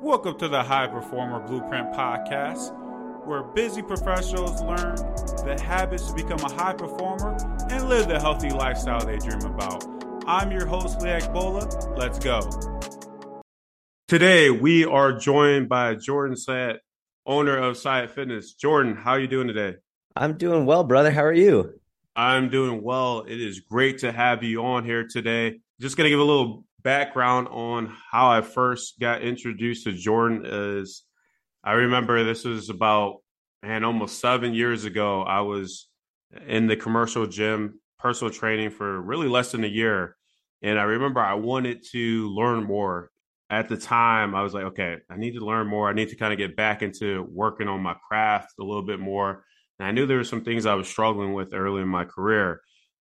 Welcome to the High Performer Blueprint Podcast, where busy professionals learn the habits to become a high performer and live the healthy lifestyle they dream about. I'm your host, Leak Bola. Let's go. Today, we are joined by Jordan Syatt, owner of Syatt Fitness. Jordan, how are you doing today? I'm doing well, brother. How are you? I'm doing well. It is great to have you on here today. Just going to give a little background on how I first got introduced to Jordan is I remember this was about and almost 7 years ago. I was in the commercial gym personal training for really less than a year and I remember I wanted to learn more. At the time, I was like, okay, I need to learn more. I need to kind of get back into working on my craft a little bit more. And I knew there were some things I was struggling with early in my career.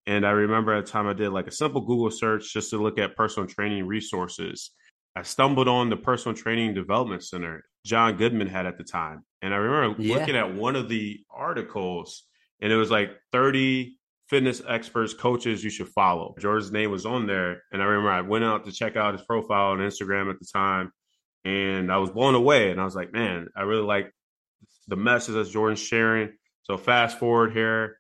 And I remember at the time I did like a simple Google search just to look at personal training resources. I stumbled on the Personal Training Development Center John Goodman had at the time. And I remember yeah. looking at one of the articles, and it was like 30 fitness experts, coaches you should follow. George's name was on there. And I remember I went out to check out his profile on Instagram at the time. And I was blown away. And I was like, man, I really like the message that Jordan's sharing. So fast forward here,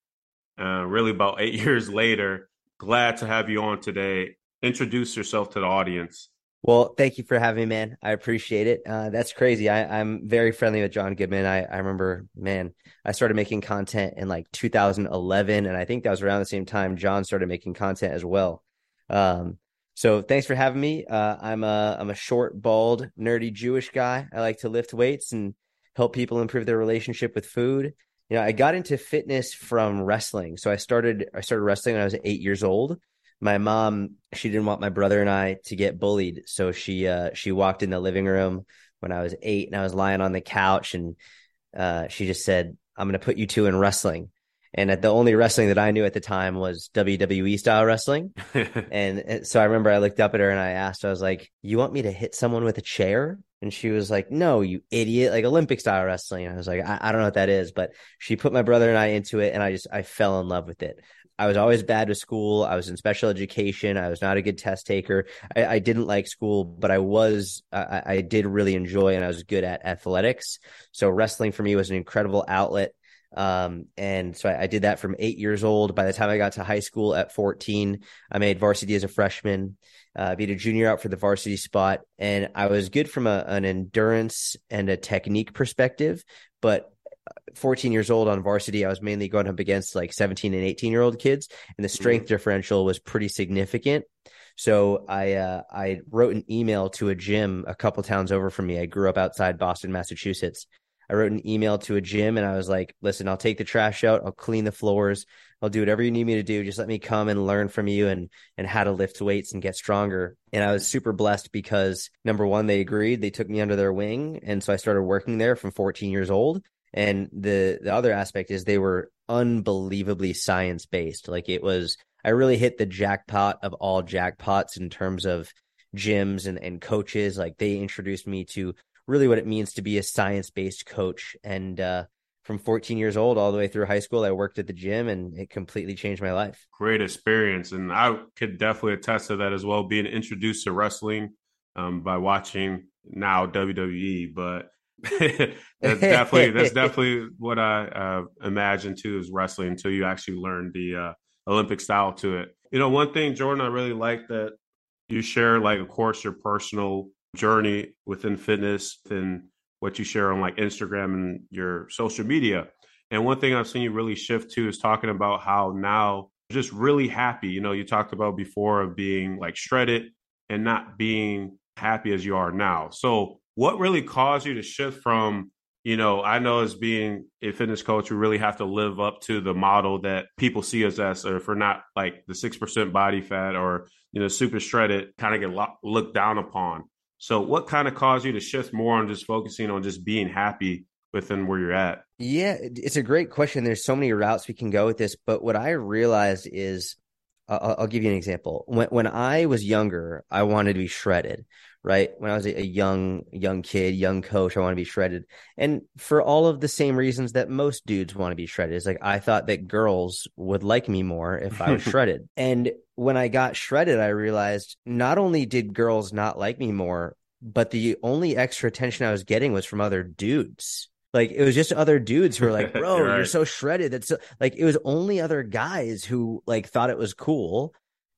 uh, really about eight years later. Glad to have you on today. Introduce yourself to the audience. Well, thank you for having me, man. I appreciate it. Uh, that's crazy. I, am very friendly with John Goodman. I, I remember, man, I started making content in like 2011, and I think that was around the same time John started making content as well. Um, so thanks for having me. Uh, I'm a I'm a short, bald, nerdy Jewish guy. I like to lift weights and help people improve their relationship with food you know, I got into fitness from wrestling. So I started I started wrestling when I was eight years old. My mom, she didn't want my brother and I to get bullied, so she uh, she walked in the living room when I was eight, and I was lying on the couch, and uh, she just said, "I'm going to put you two in wrestling." And the only wrestling that I knew at the time was WWE style wrestling. and so I remember I looked up at her and I asked, I was like, "You want me to hit someone with a chair?" And she was like, No, you idiot, like Olympic style wrestling. I was like, I, I don't know what that is. But she put my brother and I into it, and I just, I fell in love with it. I was always bad with school. I was in special education. I was not a good test taker. I, I didn't like school, but I was, I, I, did really enjoy and I was good at athletics. So wrestling for me was an incredible outlet. Um, and so I, I, did that from eight years old. By the time I got to high school at 14, I made varsity as a freshman, uh, beat a junior out for the varsity spot. And I was good from a, an endurance and a technique perspective. But uh, 14 years old on varsity, I was mainly going up against like 17 and 18 year old kids, and the strength mm-hmm. differential was pretty significant. So I uh, I wrote an email to a gym a couple towns over from me. I grew up outside Boston, Massachusetts, I wrote an email to a gym and I was like, listen, I'll take the trash out. I'll clean the floors. I'll do whatever you need me to do. Just let me come and learn from you and, and how to lift weights and get stronger. And I was super blessed because number one, they agreed. They took me under their wing. And so I started working there from 14 years old. And the, the other aspect is they were unbelievably science based. Like it was, I really hit the jackpot of all jackpots in terms of gyms and, and coaches. Like they introduced me to really what it means to be a science based coach. And uh, from 14 years old all the way through high school, I worked at the gym and it completely changed my life. Great experience. And I could definitely attest to that as well, being introduced to wrestling um, by watching now WWE. But that's definitely that's definitely what I uh, imagine too is wrestling until you actually learn the uh, Olympic style to it. You know, one thing, Jordan, I really like that you share, like, of course, your personal journey within fitness and what you share on like Instagram and your social media. And one thing I've seen you really shift to is talking about how now just really happy. You know, you talked about before of being like shredded and not being happy as you are now. So, what really caused you to shift from, you know, I know as being a fitness coach, we really have to live up to the model that people see us as, or if we're not like the 6% body fat or, you know, super shredded, kind of get lo- looked down upon. So, what kind of caused you to shift more on just focusing on just being happy within where you're at? Yeah, it's a great question. There's so many routes we can go with this, but what I realized is, uh, I'll give you an example. When when I was younger, I wanted to be shredded, right? When I was a, young young kid, young coach, I want to be shredded, and for all of the same reasons that most dudes want to be shredded. It's like I thought that girls would like me more if I was shredded, and when I got shredded, I realized not only did girls not like me more, but the only extra attention I was getting was from other dudes. Like it was just other dudes who were like, "Bro, you're, right. you're so shredded." That's so, like it was only other guys who like thought it was cool.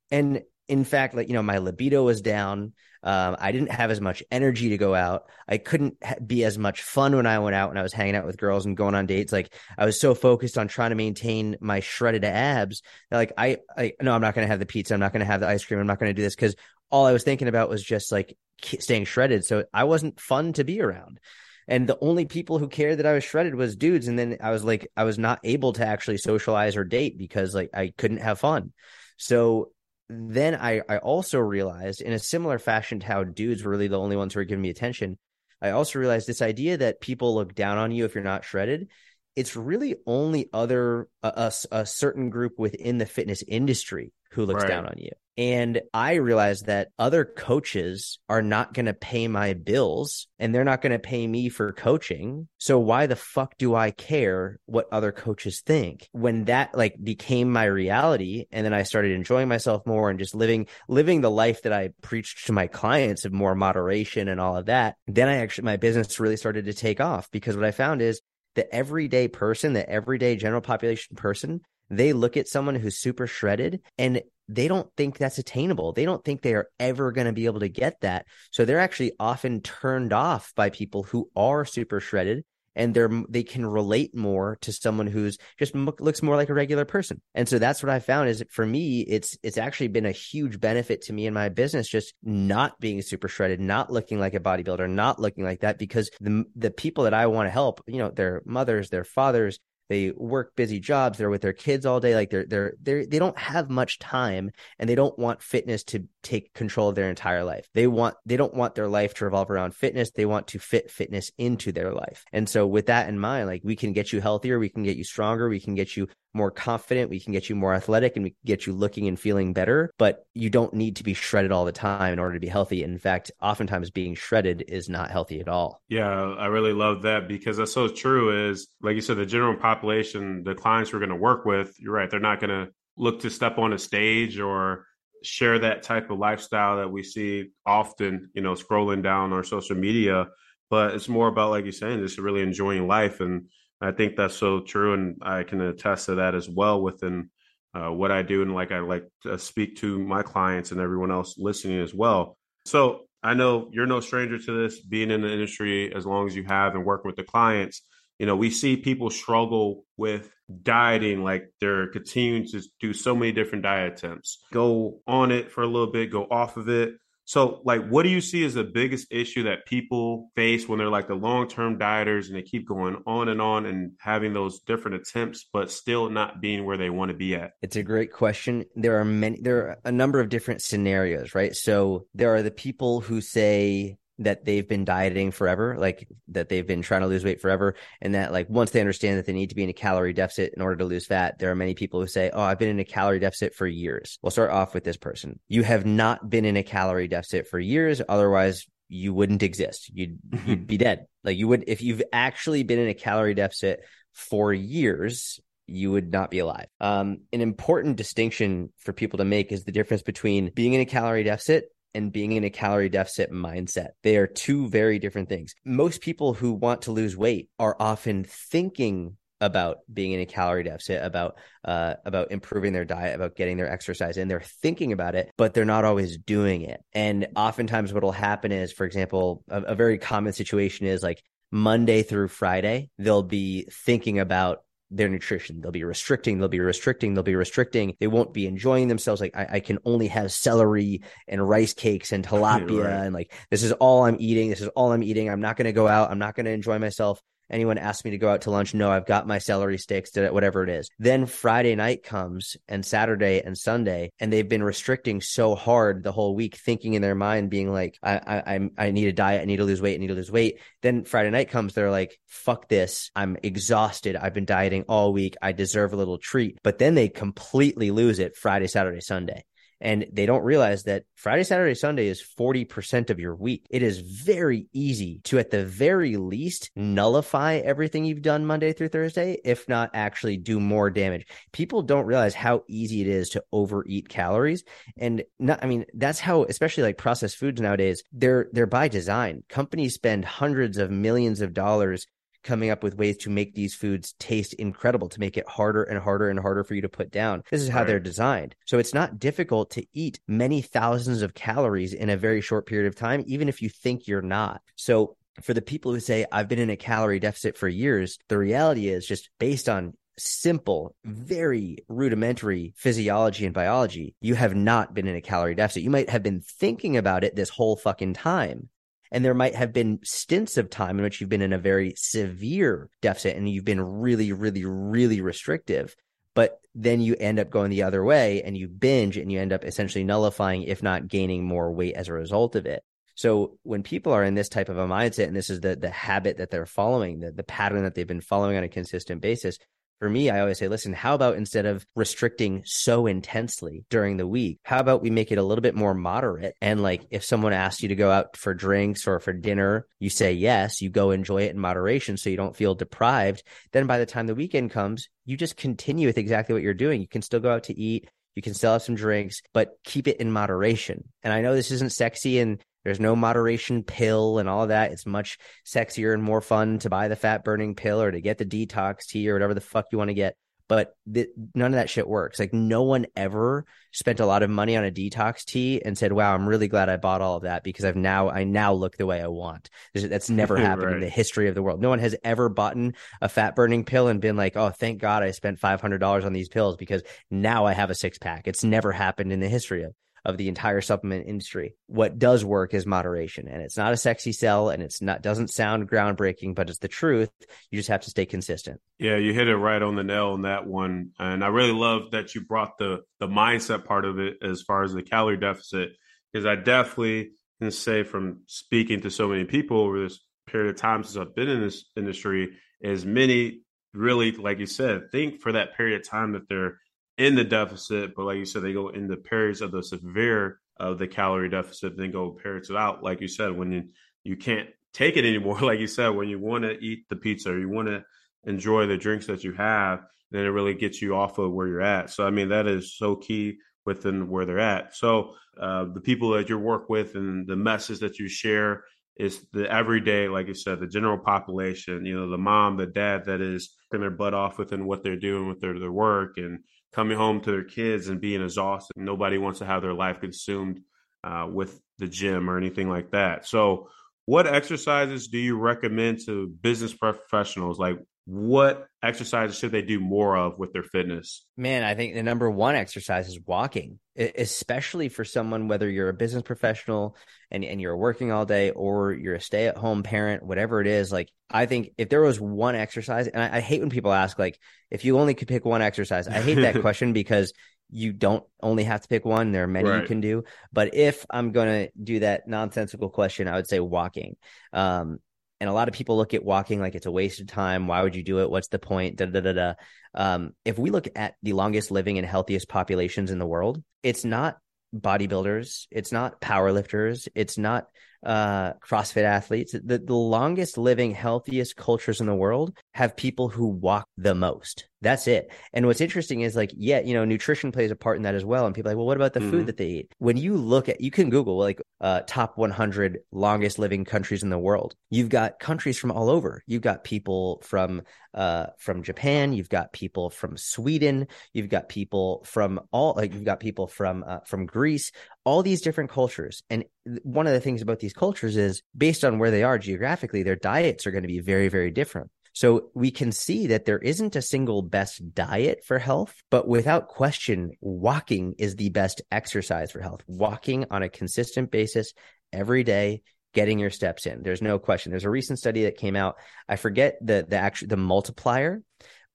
And in fact, like you know, my libido was down. Um, I didn't have as much energy to go out. I couldn't ha- be as much fun when I went out when I was hanging out with girls and going on dates. Like I was so focused on trying to maintain my shredded abs. like I, I no, I'm not going to have the pizza. I'm not going to have the ice cream. I'm not going to do this because all I was thinking about was just like staying shredded. So I wasn't fun to be around. And the only people who cared that I was shredded was dudes. And then I was like, I was not able to actually socialize or date because like I couldn't have fun. So then I, I also realized in a similar fashion to how dudes were really the only ones who were giving me attention. I also realized this idea that people look down on you if you're not shredded. It's really only other a, a, a certain group within the fitness industry who looks right. down on you. And I realized that other coaches are not going to pay my bills and they're not going to pay me for coaching. So why the fuck do I care what other coaches think? When that like became my reality and then I started enjoying myself more and just living living the life that I preached to my clients of more moderation and all of that, then I actually my business really started to take off because what I found is the everyday person, the everyday general population person they look at someone who's super shredded and they don't think that's attainable. They don't think they are ever going to be able to get that. So they're actually often turned off by people who are super shredded and they're they can relate more to someone who's just looks more like a regular person. And so that's what I found is for me it's it's actually been a huge benefit to me in my business just not being super shredded, not looking like a bodybuilder, not looking like that because the the people that I want to help, you know, their mothers, their fathers, they work busy jobs they're with their kids all day like they're they're they're they don't have much time and they don't want fitness to take control of their entire life. They want they don't want their life to revolve around fitness they want to fit fitness into their life. And so with that in mind like we can get you healthier we can get you stronger we can get you more confident, we can get you more athletic, and we can get you looking and feeling better. But you don't need to be shredded all the time in order to be healthy. In fact, oftentimes being shredded is not healthy at all. Yeah, I really love that because that's so true. Is like you said, the general population, the clients we're going to work with, you're right, they're not going to look to step on a stage or share that type of lifestyle that we see often, you know, scrolling down our social media. But it's more about, like you're saying, just really enjoying life and I think that's so true, and I can attest to that as well within uh, what I do, and like I like to speak to my clients and everyone else listening as well. So I know you're no stranger to this, being in the industry as long as you have and working with the clients. You know, we see people struggle with dieting, like they're continuing to do so many different diet attempts, go on it for a little bit, go off of it, so, like, what do you see as the biggest issue that people face when they're like the long term dieters and they keep going on and on and having those different attempts, but still not being where they want to be at? It's a great question. There are many, there are a number of different scenarios, right? So, there are the people who say, that they've been dieting forever, like that they've been trying to lose weight forever. And that like once they understand that they need to be in a calorie deficit in order to lose fat, there are many people who say, Oh, I've been in a calorie deficit for years. We'll start off with this person. You have not been in a calorie deficit for years. Otherwise, you wouldn't exist. You'd, you'd be dead. Like you would, if you've actually been in a calorie deficit for years, you would not be alive. Um, an important distinction for people to make is the difference between being in a calorie deficit and being in a calorie deficit mindset. They are two very different things. Most people who want to lose weight are often thinking about being in a calorie deficit, about uh, about improving their diet, about getting their exercise, and they're thinking about it, but they're not always doing it. And oftentimes, what will happen is, for example, a, a very common situation is like Monday through Friday, they'll be thinking about their nutrition. They'll be restricting, they'll be restricting, they'll be restricting. They won't be enjoying themselves. Like I, I can only have celery and rice cakes and tilapia. right. And like, this is all I'm eating. This is all I'm eating. I'm not going to go out. I'm not going to enjoy myself anyone asks me to go out to lunch, no, I've got my celery sticks, whatever it is. Then Friday night comes and Saturday and Sunday, and they've been restricting so hard the whole week, thinking in their mind, being like, I, I, I need a diet, I need to lose weight, I need to lose weight. Then Friday night comes, they're like, fuck this, I'm exhausted, I've been dieting all week, I deserve a little treat. But then they completely lose it Friday, Saturday, Sunday And they don't realize that Friday, Saturday, Sunday is 40% of your week. It is very easy to, at the very least, nullify everything you've done Monday through Thursday, if not actually do more damage. People don't realize how easy it is to overeat calories. And not, I mean, that's how, especially like processed foods nowadays, they're, they're by design. Companies spend hundreds of millions of dollars coming up with ways to make these foods taste incredible, to make it harder and harder and harder for you to put down. This is how right. they're designed. So it's not difficult to eat many thousands of calories in a very short period of time, even if you think you're not. So for the people who say, I've been in a calorie deficit for years, the reality is just based on simple, very rudimentary physiology and biology, you have not been in a calorie deficit. You might have been thinking about it this whole fucking time, and there might have been stints of time in which you've been in a very severe deficit and you've been really, really, really restrictive. But then you end up going the other way and you binge and you end up essentially nullifying, if not gaining more weight as a result of it. So when people are in this type of a mindset and this is the the habit that they're following, the, the pattern that they've been following on a consistent basis, for me, I always say, listen, how about instead of restricting so intensely during the week, how about we make it a little bit more moderate? And like, if someone asks you to go out for drinks or for dinner, you say yes, you go enjoy it in moderation so you don't feel deprived. Then by the time the weekend comes, you just continue with exactly what you're doing. You can still go out to eat. You can still have some drinks, but keep it in moderation. And I know this isn't sexy and there's no moderation pill and all of that. It's much sexier and more fun to buy the fat burning pill or to get the detox tea or whatever the fuck you want to get. But th- none of that shit works. Like no one ever spent a lot of money on a detox tea and said, "Wow, I'm really glad I bought all of that because I've now I now look the way I want." That's never happened right. in the history of the world. No one has ever bought a fat burning pill and been like, "Oh, thank God I spent five hundred dollars on these pills because now I have a six pack." It's never happened in the history of of the entire supplement industry. What does work is moderation, and it's not a sexy sell, and it's not doesn't sound groundbreaking, but it's the truth. You just have to stay consistent. Yeah, you hit it right on the nail on that one, and I really love that you brought the the mindset part of it as far as the calorie deficit, because I definitely can say from speaking to so many people over this period of time since I've been in this industry, as many really, like you said, think for that period of time that they're in the deficit, but like you said, they go in the periods of the severe of the calorie deficit, then go periods out. Like you said, when you, you can't take it anymore, like you said, when you want to eat the pizza or you want to enjoy the drinks that you have, then it really gets you off of where you're at. So I mean, that is so key within where they're at. So uh, the people that you work with and the message that you share is the everyday, like you said, the general population. You know, the mom, the dad that is putting their butt off within what they're doing with their their work and coming home to their kids and being exhausted. Nobody wants to have their life consumed uh, with the gym or anything like that. So, what exercises do you recommend to business professionals? Like, what exercises should they do more of with their fitness? Man, I think the number one exercise is walking, especially for someone, whether you're a business professional and, and you're working all day or you're a stay at home parent, whatever it is. Like, I think if there was one exercise, and I, I hate when people ask, like, if you only could pick one exercise, I hate that question because you don't only have to pick one. There are many right. you can do. But if I'm going to do that nonsensical question, I would say walking. Um, and a lot of people look at walking like it's a waste of time. Why would you do it? What's the point? Da, da, da, da. Um, if we look at the longest living and healthiest populations in the world, it's not bodybuilders, it's not powerlifters, it's not uh, CrossFit athletes. The, the longest living, healthiest cultures in the world have people who walk the most. That's it. And what's interesting is like, yeah, you know, nutrition plays a part in that as well. And people are like, well, what about the mm-hmm. food that they eat? When you look at, you can Google like uh, top 100 longest living countries in the world. You've got countries from all over. You've got people from uh, from Japan. You've got people from Sweden. You've got people from all like you've got people from uh, from Greece. All these different cultures. And one of the things about these cultures is based on where they are geographically, their diets are going to be very very different. So we can see that there isn't a single best diet for health, but without question, walking is the best exercise for health. Walking on a consistent basis every day, getting your steps in. There's no question. There's a recent study that came out. I forget the the actual the multiplier,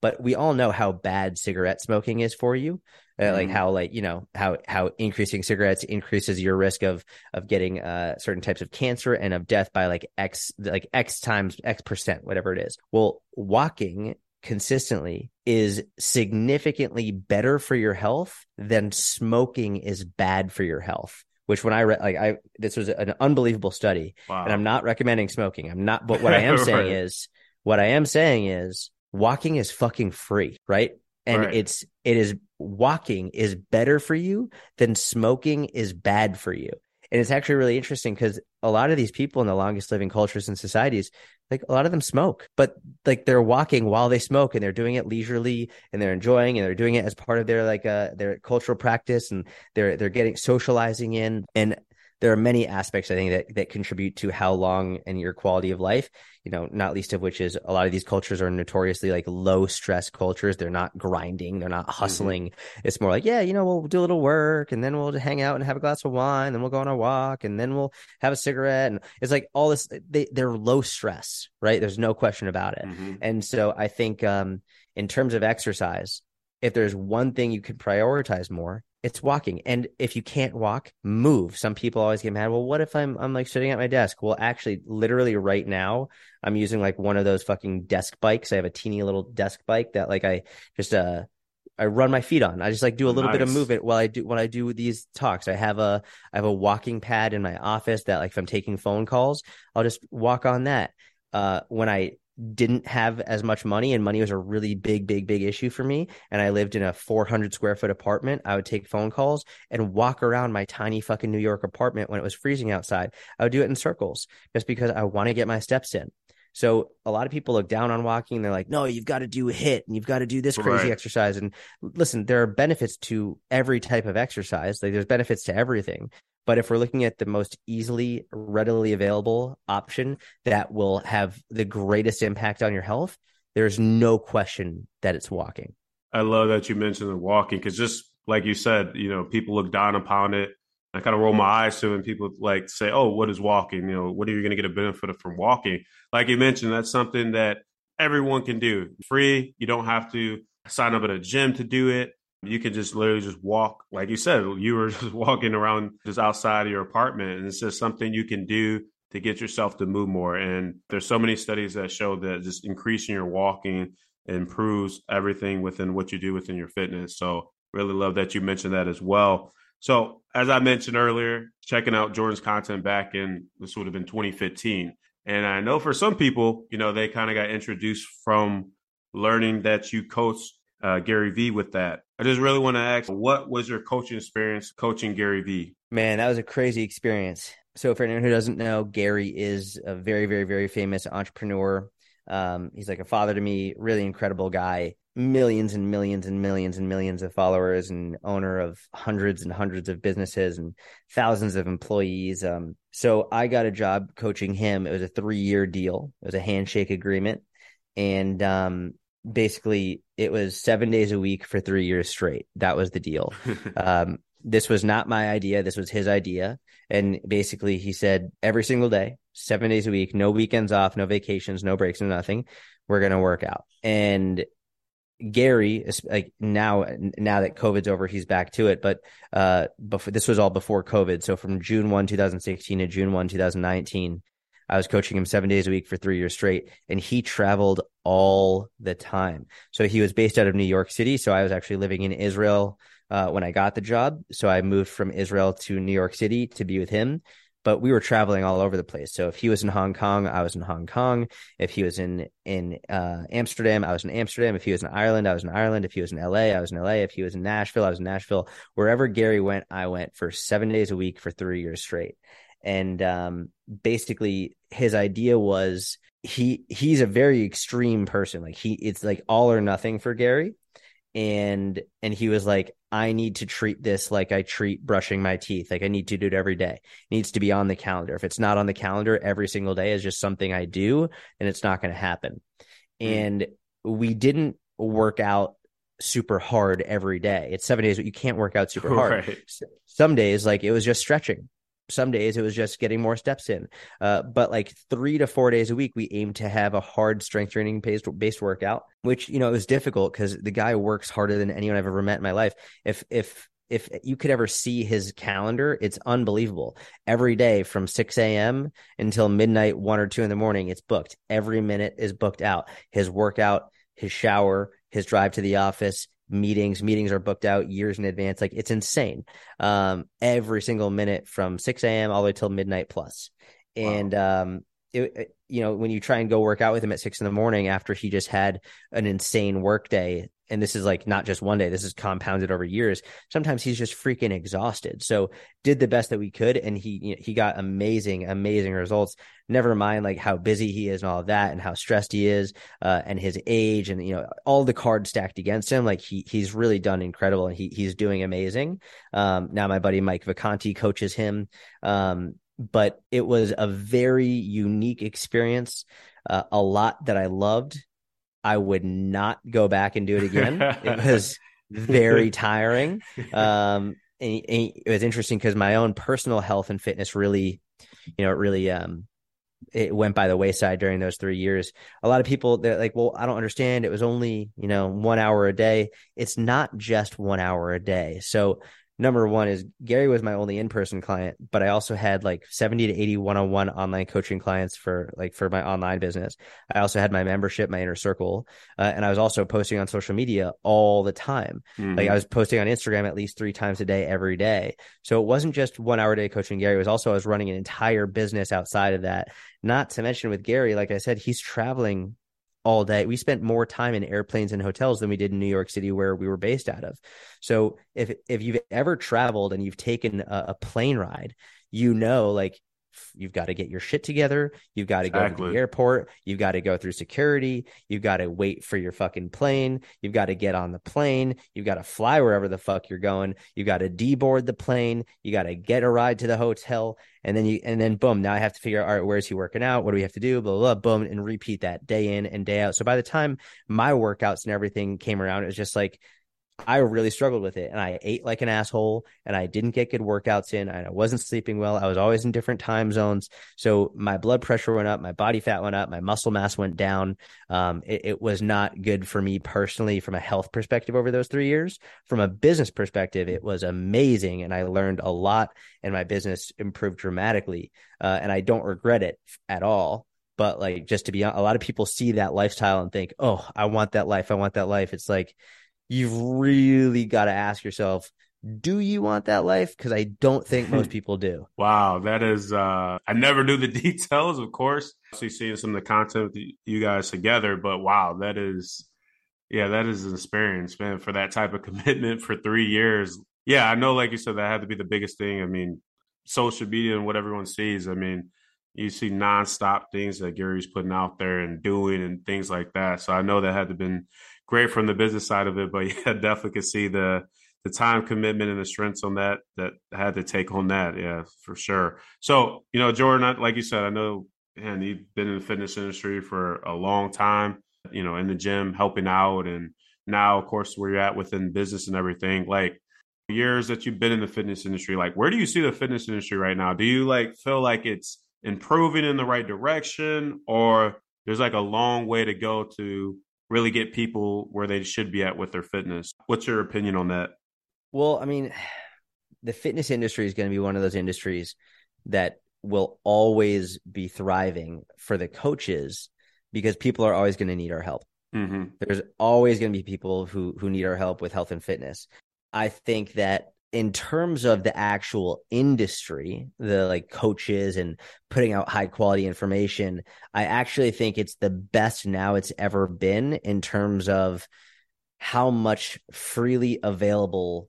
but we all know how bad cigarette smoking is for you uh, like mm-hmm. how like you know how how increasing cigarettes increases your risk of of getting uh certain types of cancer and of death by like x like x times x percent whatever it is well walking consistently is significantly better for your health than smoking is bad for your health which when I read, like I, this was an unbelievable study, wow. and I'm not recommending smoking. I'm not, but what I am saying right. is, what I am saying is, walking is fucking free, right? And right. it's, it is walking is better for you than smoking is bad for you. And it's actually really interesting because a lot of these people in the longest living cultures and societies, like a lot of them smoke, but like they're walking while they smoke and they're doing it leisurely and they're enjoying and they're doing it as part of their like uh their cultural practice and they're they're getting socializing in. And there are many aspects I think that that contribute to how long and your quality of life. You know, not least of which is a lot of these cultures are notoriously like low stress cultures. They're not grinding, they're not mm-hmm. hustling. Mm-hmm. It's more like, yeah, you know, we'll do a little work and then we'll hang out and have a glass of wine, and then we'll go on a walk and then we'll have a cigarette. And it's like all this. They they're low stress, right? There's no question about it. Mm-hmm. And so I think um, in terms of exercise, if there's one thing you could prioritize more, it's walking. And if you can't walk, move. Some people always get mad. Well, what if I'm I'm like sitting at my desk? Well, actually, literally right now, I'm using like one of those fucking desk bikes. I have a teeny little desk bike that like I just uh I run my feet on. I just like do a little nice. bit of movement while I do when I do these talks. I have a I have a walking pad in my office that like if I'm taking phone calls, I'll just walk on that. Uh, when I didn't have as much money and money was a really big big big issue for me and i lived in a 400 square foot apartment i would take phone calls and walk around my tiny fucking new york apartment when it was freezing outside. I would do it in circles just because i want to get my steps in. So a lot of people look down on walking they're like no you've got to do HIIT and you've got to do this crazy right. exercise. And listen there are benefits to every type of exercise like there's benefits to everything but if we're looking at the most easily, readily available option that will have the greatest impact on your health, there's no question that it's walking. I love that you mentioned the walking because just like you said, you know, people look down upon it. I kind of roll my eyes to when people like say, "Oh, what is walking? You know, what are you going to get a benefit from walking?" Like you mentioned, that's something that everyone can do. Free. You don't have to sign up at a gym to do it. You can just literally just walk, like you said, you were just walking around just outside of your apartment, and it's just something you can do to get yourself to move more. And there's so many studies that show that just increasing your walking improves everything within what you do within your fitness. So really love that you mentioned that as well. So as I mentioned earlier, checking out Jordan's content back in this would have been 2015. And I know for some people, you know, they kind of got introduced from learning that you coach uh, Gary Vee with that. I just really want to ask, what was your coaching experience coaching Gary Vee? Man, that was a crazy experience. So, for anyone who doesn't know, Gary is a very, very, very famous entrepreneur. Um, he's like a father to me, really incredible guy, millions and millions and millions and millions of followers, and owner of hundreds and hundreds of businesses and thousands of employees. Um, so, I got a job coaching him. It was a three year deal, it was a handshake agreement. And um, basically it was seven days a week for three years straight. That was the deal. um, this was not my idea. This was his idea. And basically, he said every single day, seven days a week, no weekends off, no vacations, no breaks, no nothing. We're going to work out. And Gary, like now, now that COVID's over, he's back to it. But uh, before this was all before COVID. So from June 1, 2016 to June 1, 2019, I was coaching him seven days a week for three years straight, and he traveled all the time. So he was based out of New York City. So I was actually living in Israel uh, when I got the job. So I moved from Israel to New York City to be with him. But we were traveling all over the place. So if he was in Hong Kong, I was in Hong Kong. If he was in in uh, Amsterdam, I was in Amsterdam. If he was in Ireland, I was in Ireland. If he was in LA, I was in LA. If he was in Nashville, I was in Nashville. Wherever Gary went, I went for seven days a week for three years straight and um, basically his idea was he he's a very extreme person. Like he it's like all or nothing for Gary. And and he was like I need to treat this like I treat brushing my teeth. Like I need to do it every day. It needs to be on the calendar. If it's not on the calendar every single day is just something I do and it's not going to happen. Mm. and we didn't work out super hard every day. It's 7 days but you can't work out super hard. Right. some days like it was just stretching some days it was just getting more steps in uh, but like three to four days a week we aim to have a hard strength training based, based workout which you know is difficult because the guy works harder than anyone i've ever met in my life if if if you could ever see his calendar, it's unbelievable. Every day from 6 a.m. until midnight, one or two in the morning, it's booked. Every minute is booked out. His workout his shower, his drive to the office, meetings. Meetings are booked out years in advance. Like it's insane. Um, every single minute from 6 a.m. all the way till midnight plus. And wow. um, it, you know, when you try and go work out with him at six in the morning after he just had an insane work day, and this is like not just one day, this is compounded over years. Sometimes he's just freaking exhausted. So did the best that we could, and he you know, he got amazing, amazing results. Never mind like how busy he is and all that, and how stressed he is, uh, and his age, and you know all the cards stacked against him. Like he he's really done incredible, and he he's doing amazing. Um, now my buddy Mike Vacanti coaches him. Um, but it was a very unique experience. Uh, a lot that I loved. I would not go back and do it again. it was very tiring. Um, and, and it was interesting because my own personal health and fitness really, you know, it really um, it went by the wayside during those three years. A lot of people they're like, well, I don't understand. It was only, you know, one hour a day. It's not just one hour a day. So number one is Gary was my only in-person client, but I also had like 70 to 80 one-on-one online coaching clients for like for my online business. I also had my membership, my inner circle, uh, and I was also posting on social media all the time. Mm-hmm. Like I was posting on Instagram at least three times a day every day. So it wasn't just one hour a day coaching Gary. It was also I was running an entire business outside of that. Not to mention with Gary, like I said, he's traveling all day. We spent more time in airplanes and hotels than we did in New York City, where we were based out of. So if if you've ever traveled and you've taken a, a plane ride, you know like You've got to get your shit together. You've got to exactly. go to the airport. You've got to go through security. You've got to wait for your fucking plane. You've got to get on the plane. You've got to fly wherever the fuck you're going. You've got to deboard the plane. You got to get a ride to the hotel. And then you, and then boom, now I have to figure out, all right, where's he working out? What do we have to do? Blah, blah, blah, boom, and repeat that day in and day out. So by the time my workouts and everything came around, it was just like, I really struggled with it and I ate like an asshole and I didn't get good workouts in and I wasn't sleeping well. I was always in different time zones. So my blood pressure went up, my body fat went up, my muscle mass went down. Um, it, it, was not good for me personally from a health perspective over those three years. From a business perspective, it was amazing and I learned a lot and my business improved dramatically. Uh, and I don't regret it at all but like just to be a lot of people see that lifestyle and think oh i want that life i want that life it's like you've really got to ask yourself do you want that life? Because i don't think most people do. Wow that is uh i never knew the details of course. Actually seeing some of the content with you guys together but wow that is yeah that is an experience man for that type of commitment for three years. Yeah i know like you said that had to be the biggest thing. I mean social media and what everyone sees i mean you see nonstop things that gary's putting out there and doing and things like that. So i know that had to been great from the business side of it, but yeah, definitely could see the the time commitment and the strengths on that that had to take on that. Yeah, for sure. So you know, Jordan, like you said, I know, and you've been in the fitness industry for a long time. You know, in the gym, helping out, and now, of course, where you're at within business and everything. Like years that you've been in the fitness industry, like where do you see the fitness industry right now? Do you like feel like it's improving in the right direction, or there's like a long way to go to really get people where they should be at with their fitness. What's your opinion on that? Well, I mean, the fitness industry is going to be one of those industries that will always be thriving for the coaches because people are always going to need our help. Mm-hmm. There's always going to be people who who need our help with health and fitness. I think that in terms of the actual industry, the like coaches and putting out high quality information, I actually think it's the best now it's ever been in terms of how much freely available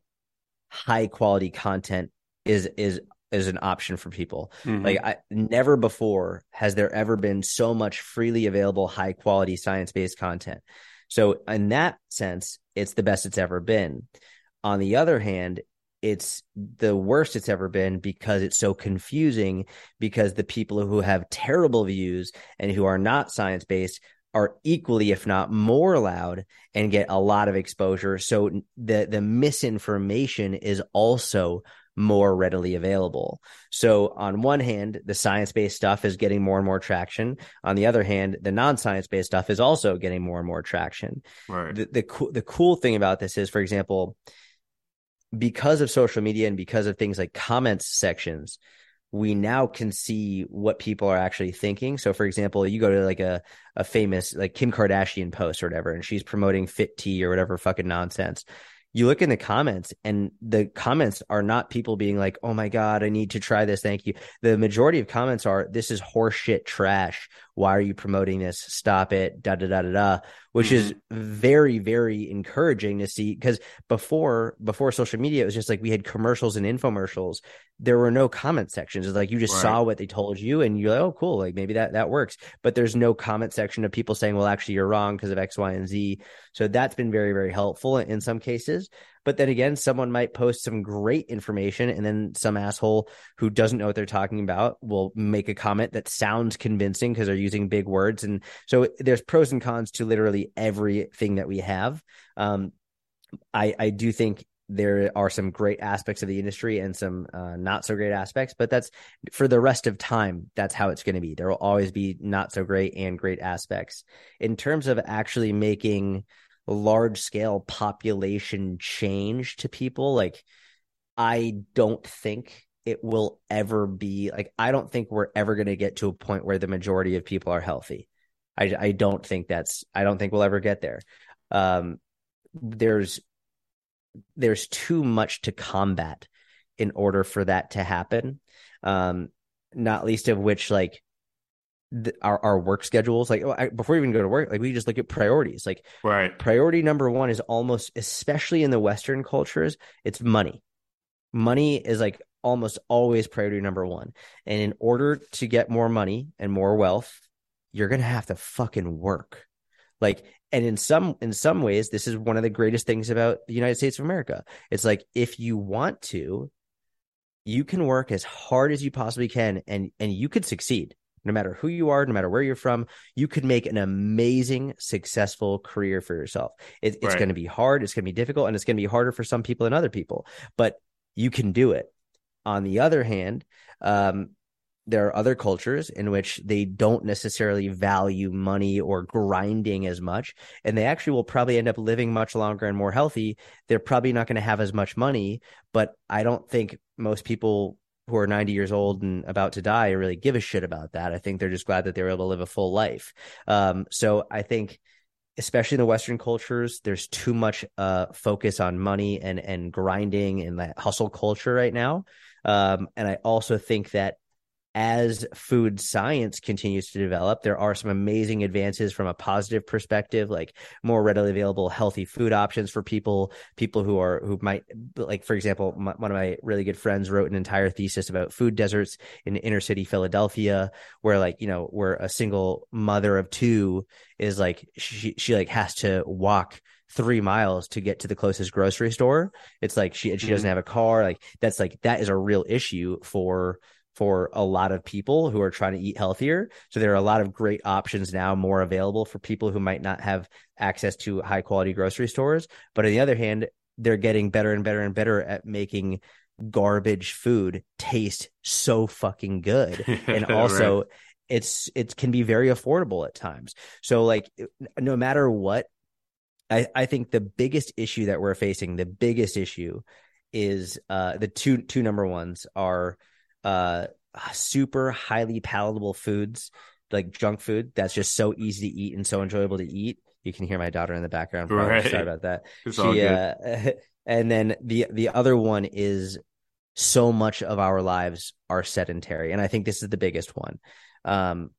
high quality content is is is an option for people. Mm-hmm. Like I never before has there ever been so much freely available high quality science based content. So in that sense, it's the best it's ever been. On the other hand, it's the worst it's ever been because it's so confusing because the people who have terrible views and who are not science based are equally if not more loud and get a lot of exposure so the the misinformation is also more readily available. So on one hand, the science-based stuff is getting more and more traction. On the other hand, the non-science-based stuff is also getting more and more traction. Right. The the, the cool thing about this is, for example, because of social media and because of things like comments sections, we now can see what people are actually thinking. So, for example, you go to like a, a famous, like Kim Kardashian post or whatever, and she's promoting fit tea or whatever fucking nonsense. You look in the comments, and the comments are not people being like, oh my God, I need to try this. Thank you. The majority of comments are, this is horseshit trash. Why are you promoting this? Stop it. Da da da da da which mm-hmm. is very very encouraging to see because before before social media it was just like we had commercials and infomercials there were no comment sections it's like you just right. saw what they told you and you're like oh cool like maybe that that works but there's no comment section of people saying well actually you're wrong because of x y and z so that's been very very helpful in some cases but then again, someone might post some great information and then some asshole who doesn't know what they're talking about will make a comment that sounds convincing because they're using big words. And so there's pros and cons to literally everything that we have. Um, I, I do think there are some great aspects of the industry and some uh, not so great aspects, but that's for the rest of time. That's how it's going to be. There will always be not so great and great aspects. In terms of actually making large scale population change to people like i don't think it will ever be like i don't think we're ever going to get to a point where the majority of people are healthy. I i don't think that's i don't think we'll ever get there. Um there's there's too much to combat in order for that to happen um not least of which like the, our our work schedules. Like I, before we even go to work, like we just look at priorities. Like right, priority number one is almost, especially in the Western cultures, it's money. Money is like almost always priority number one. And in order to get more money and more wealth, you're gonna have to fucking work. Like, and in some in some ways, this is one of the greatest things about the United States of America. It's like if you want to, you can work as hard as you possibly can, and and you could succeed no matter who you are, no matter where you're from, you could make an amazing, successful career for yourself. It, it's right. going to be hard, it's going to be difficult, and it's going to be harder for some people than other people, but you can do it. On the other hand, um, there are other cultures in which they don't necessarily value money or grinding as much and they actually will probably end up living much longer and more healthy they're probably not going to have as much money but i don't think most people who are 90 years old and about to die really give a shit about that. I think they're just glad that they were able to live a full life. Um, so I think, especially in the Western cultures, there's too much uh, focus on money and and grinding and that hustle culture right now. Um, and I also think that as food science continues to develop, there are some amazing advances from a positive perspective, like more readily available healthy food options for people, people who are who might like, for example, my, one of my really good friends wrote an entire thesis about food deserts in inner city Philadelphia, where like you know where a single mother of two is like she she like has to walk three miles to get to the closest grocery store. It's like she she doesn't mm-hmm. have a car. Like that's like that is a real issue for for a lot of people who are trying to eat healthier. So there are a lot of great options now more available for people who might not have access to high quality grocery stores. But on the other hand, they're getting better and better and better at making garbage food taste so fucking good. And also right. it's it can be very affordable at times. So like no matter what, I, I think the biggest issue that we're facing, the biggest issue is uh the two two number ones are uh, super highly palatable foods like junk food that's just so easy to eat and so enjoyable to eat. You can hear my daughter in the background. Right. Sorry about that. It's she, uh, and then the the other one is so much of our lives are sedentary, and I think this is the biggest one. Um,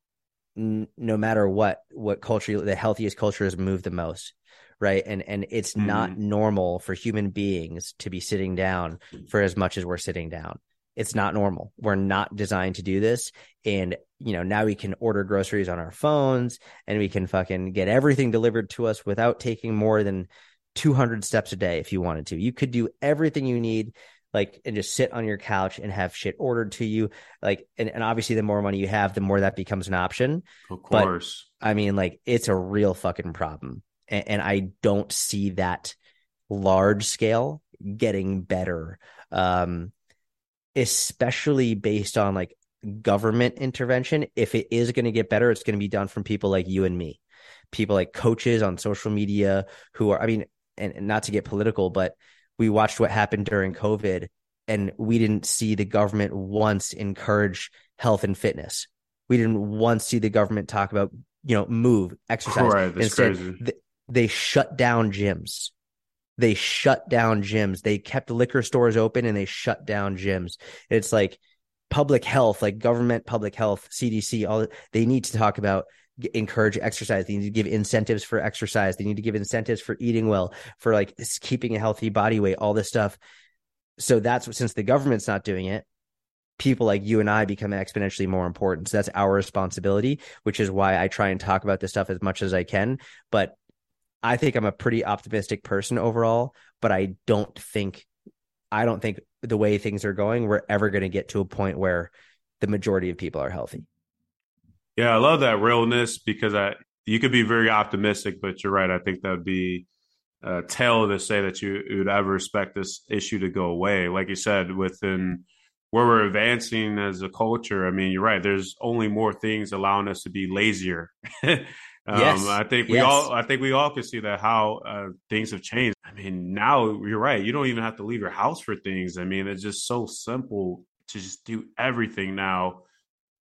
n- no matter what what culture, the healthiest culture cultures move the most right and and it's mm. not normal for human beings to be sitting down for as much as we're sitting down it's not normal. We're not designed to do this. And, you know, now we can order groceries on our phones and we can fucking get everything delivered to us without taking more than 200 steps a day if you wanted to. You could do everything you need, like, and just sit on your couch and have shit ordered to you. Like, and, and obviously, the more money you have, the more that becomes an option. Of course. But, I mean, like, it's a real fucking problem. And, and I don't see that large scale getting better. Um, especially based on like government intervention. If it is going to get better, it's going to be done from people like you and me, people like coaches on social media who are, I mean, and, and not to get political, but we watched what happened during COVID and we didn't see the government once encourage health and fitness. We didn't once see the government talk about, you know, move, exercise. Right, Instead, th- they shut down gyms. They shut down gyms. They kept liquor stores open and they shut down gyms. It's like public health, like government public health, CDC, all they need to talk about encourage exercise. They need to give incentives for exercise. They need to give incentives for eating well, for like keeping a healthy body weight, all this stuff. So that's what, since the government's not doing it, people like you and I become exponentially more important. So that's our responsibility, which is why I try and talk about this stuff as much as I can. But I think I'm a pretty optimistic person overall, but I don't think I don't think the way things are going, we're ever going to get to a point where the majority of people are healthy. Yeah, I love that realness because I you could be very optimistic, but you're right. I think that would be a tale to say that you would ever expect this issue to go away. Like you said, within where we're advancing as a culture, I mean, you're right. There's only more things allowing us to be lazier. um, Yes. I think we Yes. all I think we all can see that how uh, things have changed. I mean, now you're right. You don't even have to leave your house for things. I mean, it's just so simple to just do everything now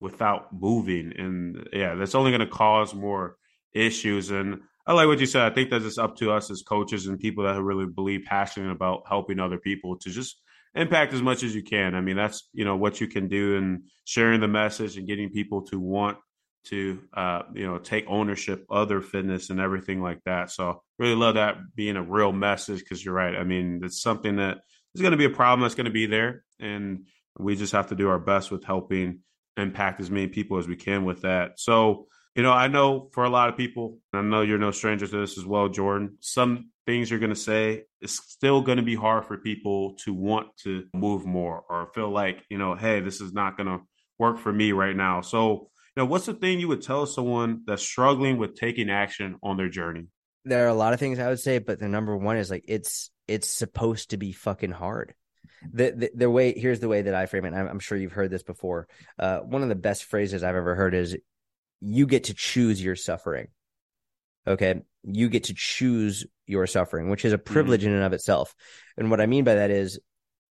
without moving. And yeah, that's only going to cause more issues. And I like what you said. I think that it's up to us as coaches and people that really believe passionate about helping other people to just impact as much as you can. I mean, that's you know what you can do and sharing the message and getting people to want to uh, you know take ownership of their fitness and everything like that. So really love that being a real message because you're right. I mean, it's something that is going to be a problem that's going to be there, and we just have to do our best with helping impact as many people as we can with that. So you know, I know for a lot of people, I know you're no stranger to this as well, Jordan. Some things you're going to say is still going to be hard for people to want to move more or feel like, you know, hey, this is not going to work for me right now. So, know, what's the thing you would tell someone that's struggling with taking action on their journey? There are a lot of things I would say, but the number one is like it's it's supposed to be fucking hard. The, the the way here's the way that I frame it. and I'm, I'm sure you've heard this before. Uh, one of the best phrases I've ever heard is, "You get to choose your suffering." Okay, you get to choose your suffering, which is a privilege in and of itself. And what I mean by that is,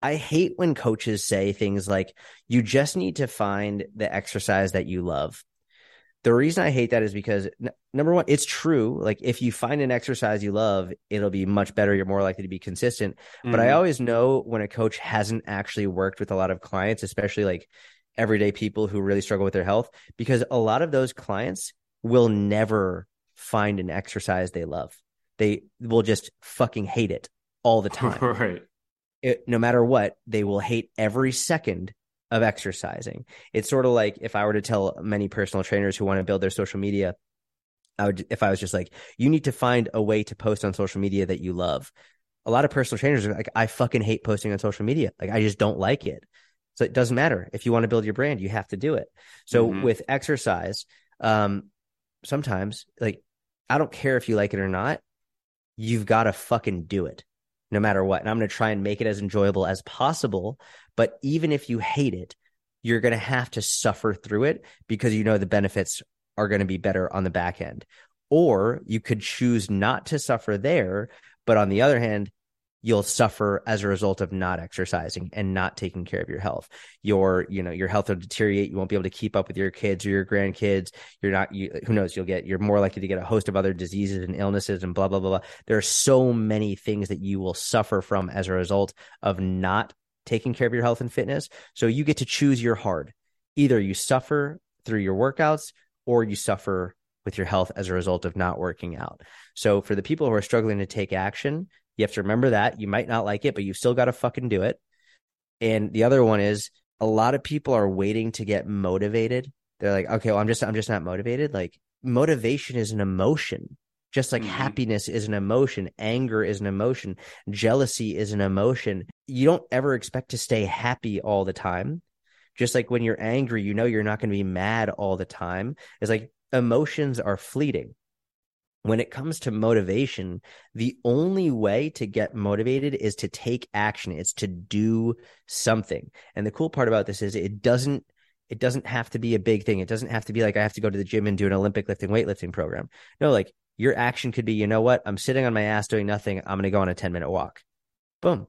I hate when coaches say things like, "You just need to find the exercise that you love." The reason I hate that is because n- number one, it's true. Like if you find an exercise you love, it'll be much better. You're more likely to be consistent. But I Mhm. always know when a coach hasn't actually worked with a lot of clients, especially like everyday people who really struggle with their health, because a lot of those clients will never find an exercise they love. They will just fucking hate it all the time right. It, no matter what, they will hate every second of exercising. It's sort of like if I were to tell many personal trainers who want to build their social media, I would, if I was just like, you need to find a way to post on social media that you love. A lot of personal trainers are like, I fucking hate posting on social media. Like, I just don't like it. So it doesn't matter. If you want to build your brand, you have to do it. So Mhm. with exercise, um, sometimes like, I don't care if you like it or not. You've got to fucking do it no matter what. And I'm going to try and make it as enjoyable as possible. But even if you hate it, you're going to have to suffer through it because you know the benefits are going to be better on the back end. Or you could choose not to suffer there. But on the other hand, you'll suffer as a result of not exercising and not taking care of your health. Your, you know, your health will deteriorate. You won't be able to keep up with your kids or your grandkids. You're not, you, who knows, you'll get, you're more likely to get a host of other diseases and illnesses and blah, blah, blah, blah. There are so many things that you will suffer from as a result of not taking care of your health and fitness. So you get to choose your hard. Either you suffer through your workouts or you suffer with your health as a result of not working out. So for the people who are struggling to take action, you have to remember that you might not like it, but you've still got to fucking do it. And the other one is a lot of people are waiting to get motivated. They're like, okay, well, I'm just, I'm just not motivated. Like motivation is an emotion, just like Mhm. happiness is an emotion, anger is an emotion, jealousy is an emotion. You don't ever expect to stay happy all the time. Just like when you're angry, you know you're not going to be mad all the time. It's like emotions are fleeting when it comes to motivation, the only way to get motivated is to take action. It's to do something. And the cool part about this is it doesn't it doesn't have to be a big thing. It doesn't have to be like I have to go to the gym and do an Olympic lifting weightlifting program. No, like your action could be, you know what? I'm sitting on my ass doing nothing. I'm going to go on a 10 minute walk. Boom.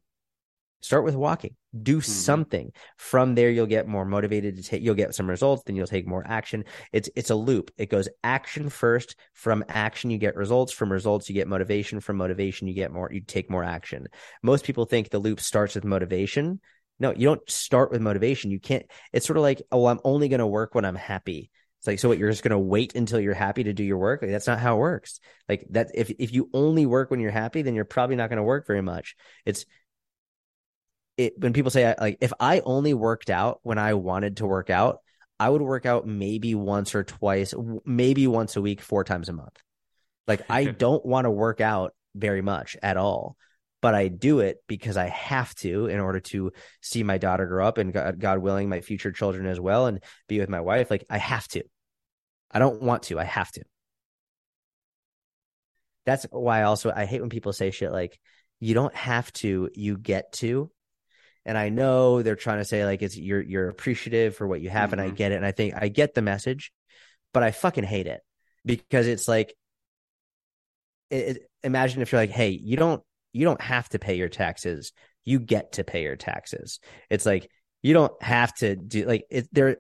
Start with walking. Do mm-hmm. something. From there, you'll get more motivated to take. You'll get some results. Then you'll take more action. It's it's a loop. It goes action first. From action, you get results. From results, you get motivation. From motivation, you get more. You take more action. Most people think the loop starts with motivation. No, you don't start with motivation. You can't. It's sort of like, oh, I'm only going to work when I'm happy. It's like, so what? You're just going to wait until you're happy to do your work? Like, that's not how it works. Like that. If if you only work when you're happy, then you're probably not going to work very much. It's it when people say like if I only worked out when I wanted to work out, I would work out maybe once or twice, maybe once a week, four times a month. Like I don't want to work out very much at all, but I do it because I have to in order to see my daughter grow up and God, God willing, my future children as well, and be with my wife. Like I have to. I don't want to. I have to. That's why also I hate when people say shit like, you don't have to, you get to and I know they're trying to say like it's you're you're appreciative for what you have, mm-hmm. and I mm-hmm. get it, and I think I get the message, but I fucking hate it because it's like, it, it, imagine if you're like, hey, you don't you don't have to pay your taxes, you get to pay your taxes. It's like you don't have to do like it. There,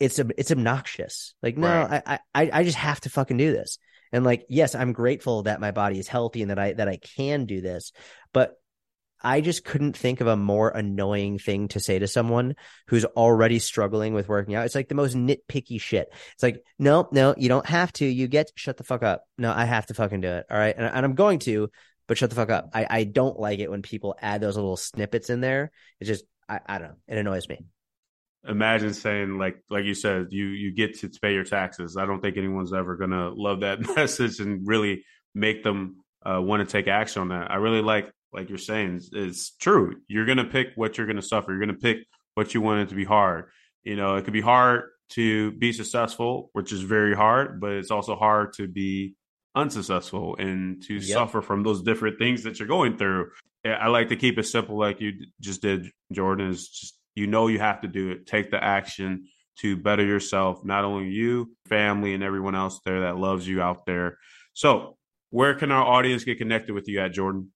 it's a it's obnoxious. Like no, right. I I I just have to fucking do this. And like, yes, I'm grateful that my body is healthy and that I that I can do this, but I just couldn't think of a more annoying thing to say to someone who's already struggling with working out. It's like the most nitpicky shit. It's like, no, no, you don't have to. You get shut the fuck up. No, I have to fucking do it. All right. And, and I'm going to, but shut the fuck up. I, I don't like it when people add those little snippets in there. It's just, I, I don't know. It annoys me. Imagine saying like, like you said, you, you get to pay your taxes. I don't think anyone's ever to love that message and really make them uh, want to take action on that. I really like like you're saying, is true. You're going to pick what you're going to suffer. You're going to pick what you want it to be hard. You know, it could be hard to be successful, which is very hard, but it's also hard to be unsuccessful and to yep. suffer from those different things that you're going through. I like to keep it simple, like you just did, Jordan. Is just you know you have to do it. Take the action to better yourself, not only you, family, and everyone else there that loves you out there. So, where can our audience get connected with you at, Jordan?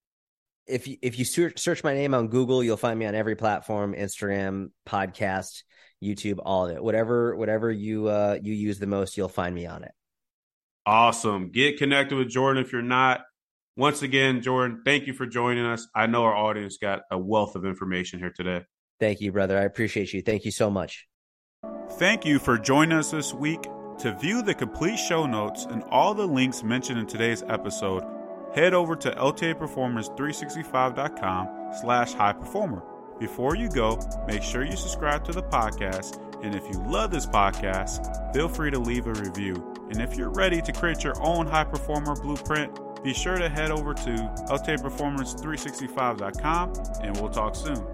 If you, if you search, search my name on Google, you'll find me on every platform: Instagram, podcast, YouTube, all of it. Whatever whatever you uh, you use the most, you'll find me on it. Awesome. Get connected with Jordan if you're not. Once again, Jordan, thank you for joining us. I know our audience got a wealth of information here today. Thank you, brother. I appreciate you. Thank you so much. Thank you for joining us this week. To view the complete show notes and all the links mentioned in today's episode, head over to ltaperformance365.com slash high performer. Before you go, make sure you subscribe to the podcast. And if you love this podcast, feel free to leave a review. And if you're ready to create your own high performer blueprint, be sure to head over to ltaperformance365.com and we'll talk soon.